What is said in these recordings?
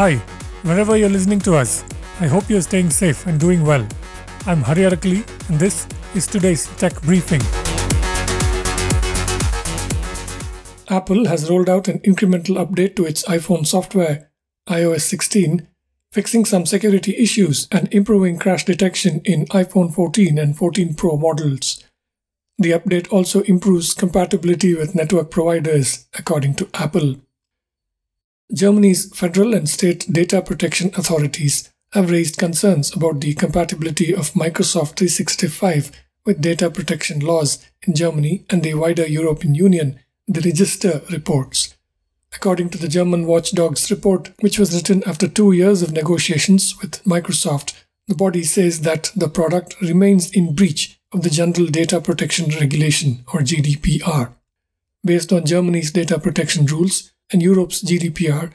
Hi, wherever you're listening to us, I hope you're staying safe and doing well. I'm Hari Arakali, and this is today's tech briefing. Apple has rolled out an incremental update to its iPhone software, iOS 16, fixing some security issues and improving crash detection in iPhone 14 and 14 Pro models. The update also improves compatibility with network providers, according to Apple. Germany's federal and state data protection authorities have raised concerns about the compatibility of Microsoft 365 with data protection laws in Germany and the wider European Union, the Register reports. According to the German watchdog's report, which was written after two years of negotiations with Microsoft, the body says that the product remains in breach of the General Data Protection Regulation, or GDPR. Based on Germany's data protection rules, and Europe's GDPR,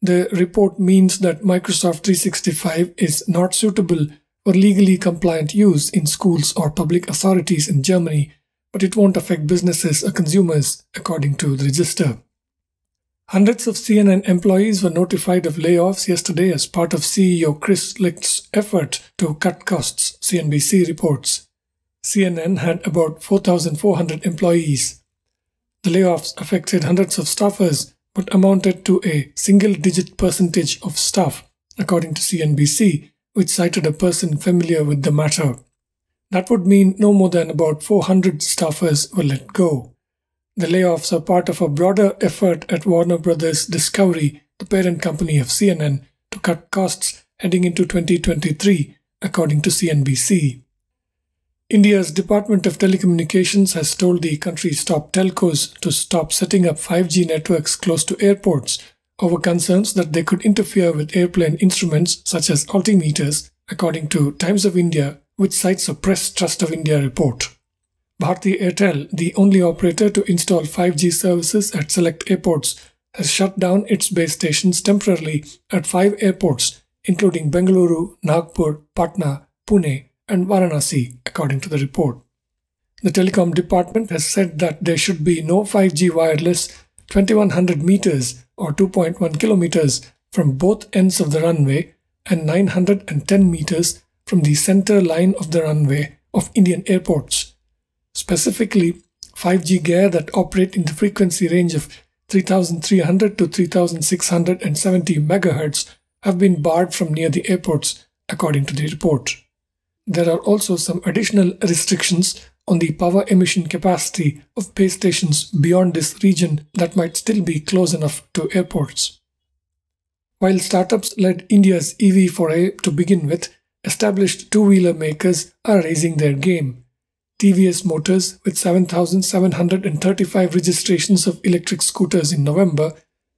the report means that Microsoft 365 is not suitable for legally compliant use in schools or public authorities in Germany, but it won't affect businesses or consumers, according to the register. Hundreds of CNN employees were notified of layoffs yesterday as part of CEO Chris Licht's effort to cut costs, CNBC reports. CNN had about 4,400 employees. The layoffs affected hundreds of staffers but amounted to a single digit percentage of staff, according to CNBC, which cited a person familiar with the matter. That would mean no more than about 400 staffers were let go. The layoffs are part of a broader effort at Warner Brothers Discovery, the parent company of CNN, to cut costs heading into 2023, according to CNBC. India's Department of Telecommunications has told the country's top telcos to stop setting up 5G networks close to airports over concerns that they could interfere with airplane instruments such as altimeters, according to Times of India, which cites a Press Trust of India report. Bharti Airtel, the only operator to install 5G services at select airports, has shut down its base stations temporarily at five airports, including Bengaluru, Nagpur, Patna, Pune, and Varanasi, according to the report. The telecom department has said that there should be no 5G wireless 2100 meters or 2.1 kilometers from both ends of the runway and 910 meters from the center line of the runway of Indian airports. Specifically, 5G gear that operate in the frequency range of 3300 to 3670 MHz have been barred from near the airports, according to the report. There are also some additional restrictions on the power emission capacity of base stations beyond this region that might still be close enough to airports. While startups led India's EV foray to begin with, established two wheeler makers are raising their game. TVS Motors, with 7,735 registrations of electric scooters in November,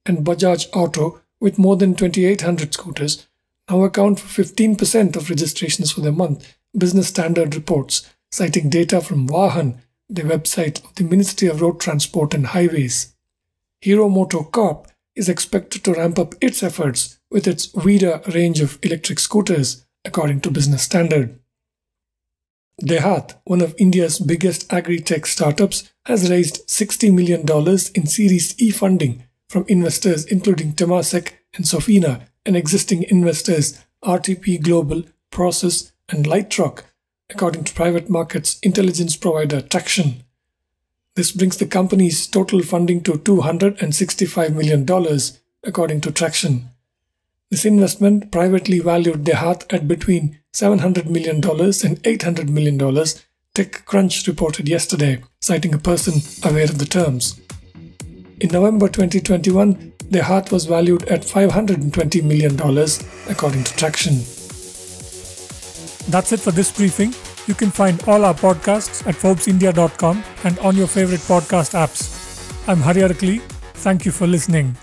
and Bajaj Auto, with more than 2,800 scooters, now account for 15% of registrations for the month Business Standard reports, citing data from Vahan, the website of the Ministry of Road Transport and Highways. Hero MotoCorp is expected to ramp up its efforts with its Vida range of electric scooters, according to Business Standard. DeHaat, one of India's biggest agri-tech startups, has raised $60 million in Series E funding from investors including Temasek and Sofina and existing investors RTP Global, Prosus, and Lightrock, according to private markets intelligence provider Tracxn. This brings the company's total funding to $265 million, according to Tracxn. This investment privately valued DeHaat at between $700 million and $800 million, TechCrunch reported yesterday, citing a person aware of the terms. In November 2021, DeHaat was valued at $520 million, according to Tracxn. That's it for this briefing. You can find all our podcasts at ForbesIndia.com and on your favorite podcast apps. I'm Hari Arakali. Thank you for listening.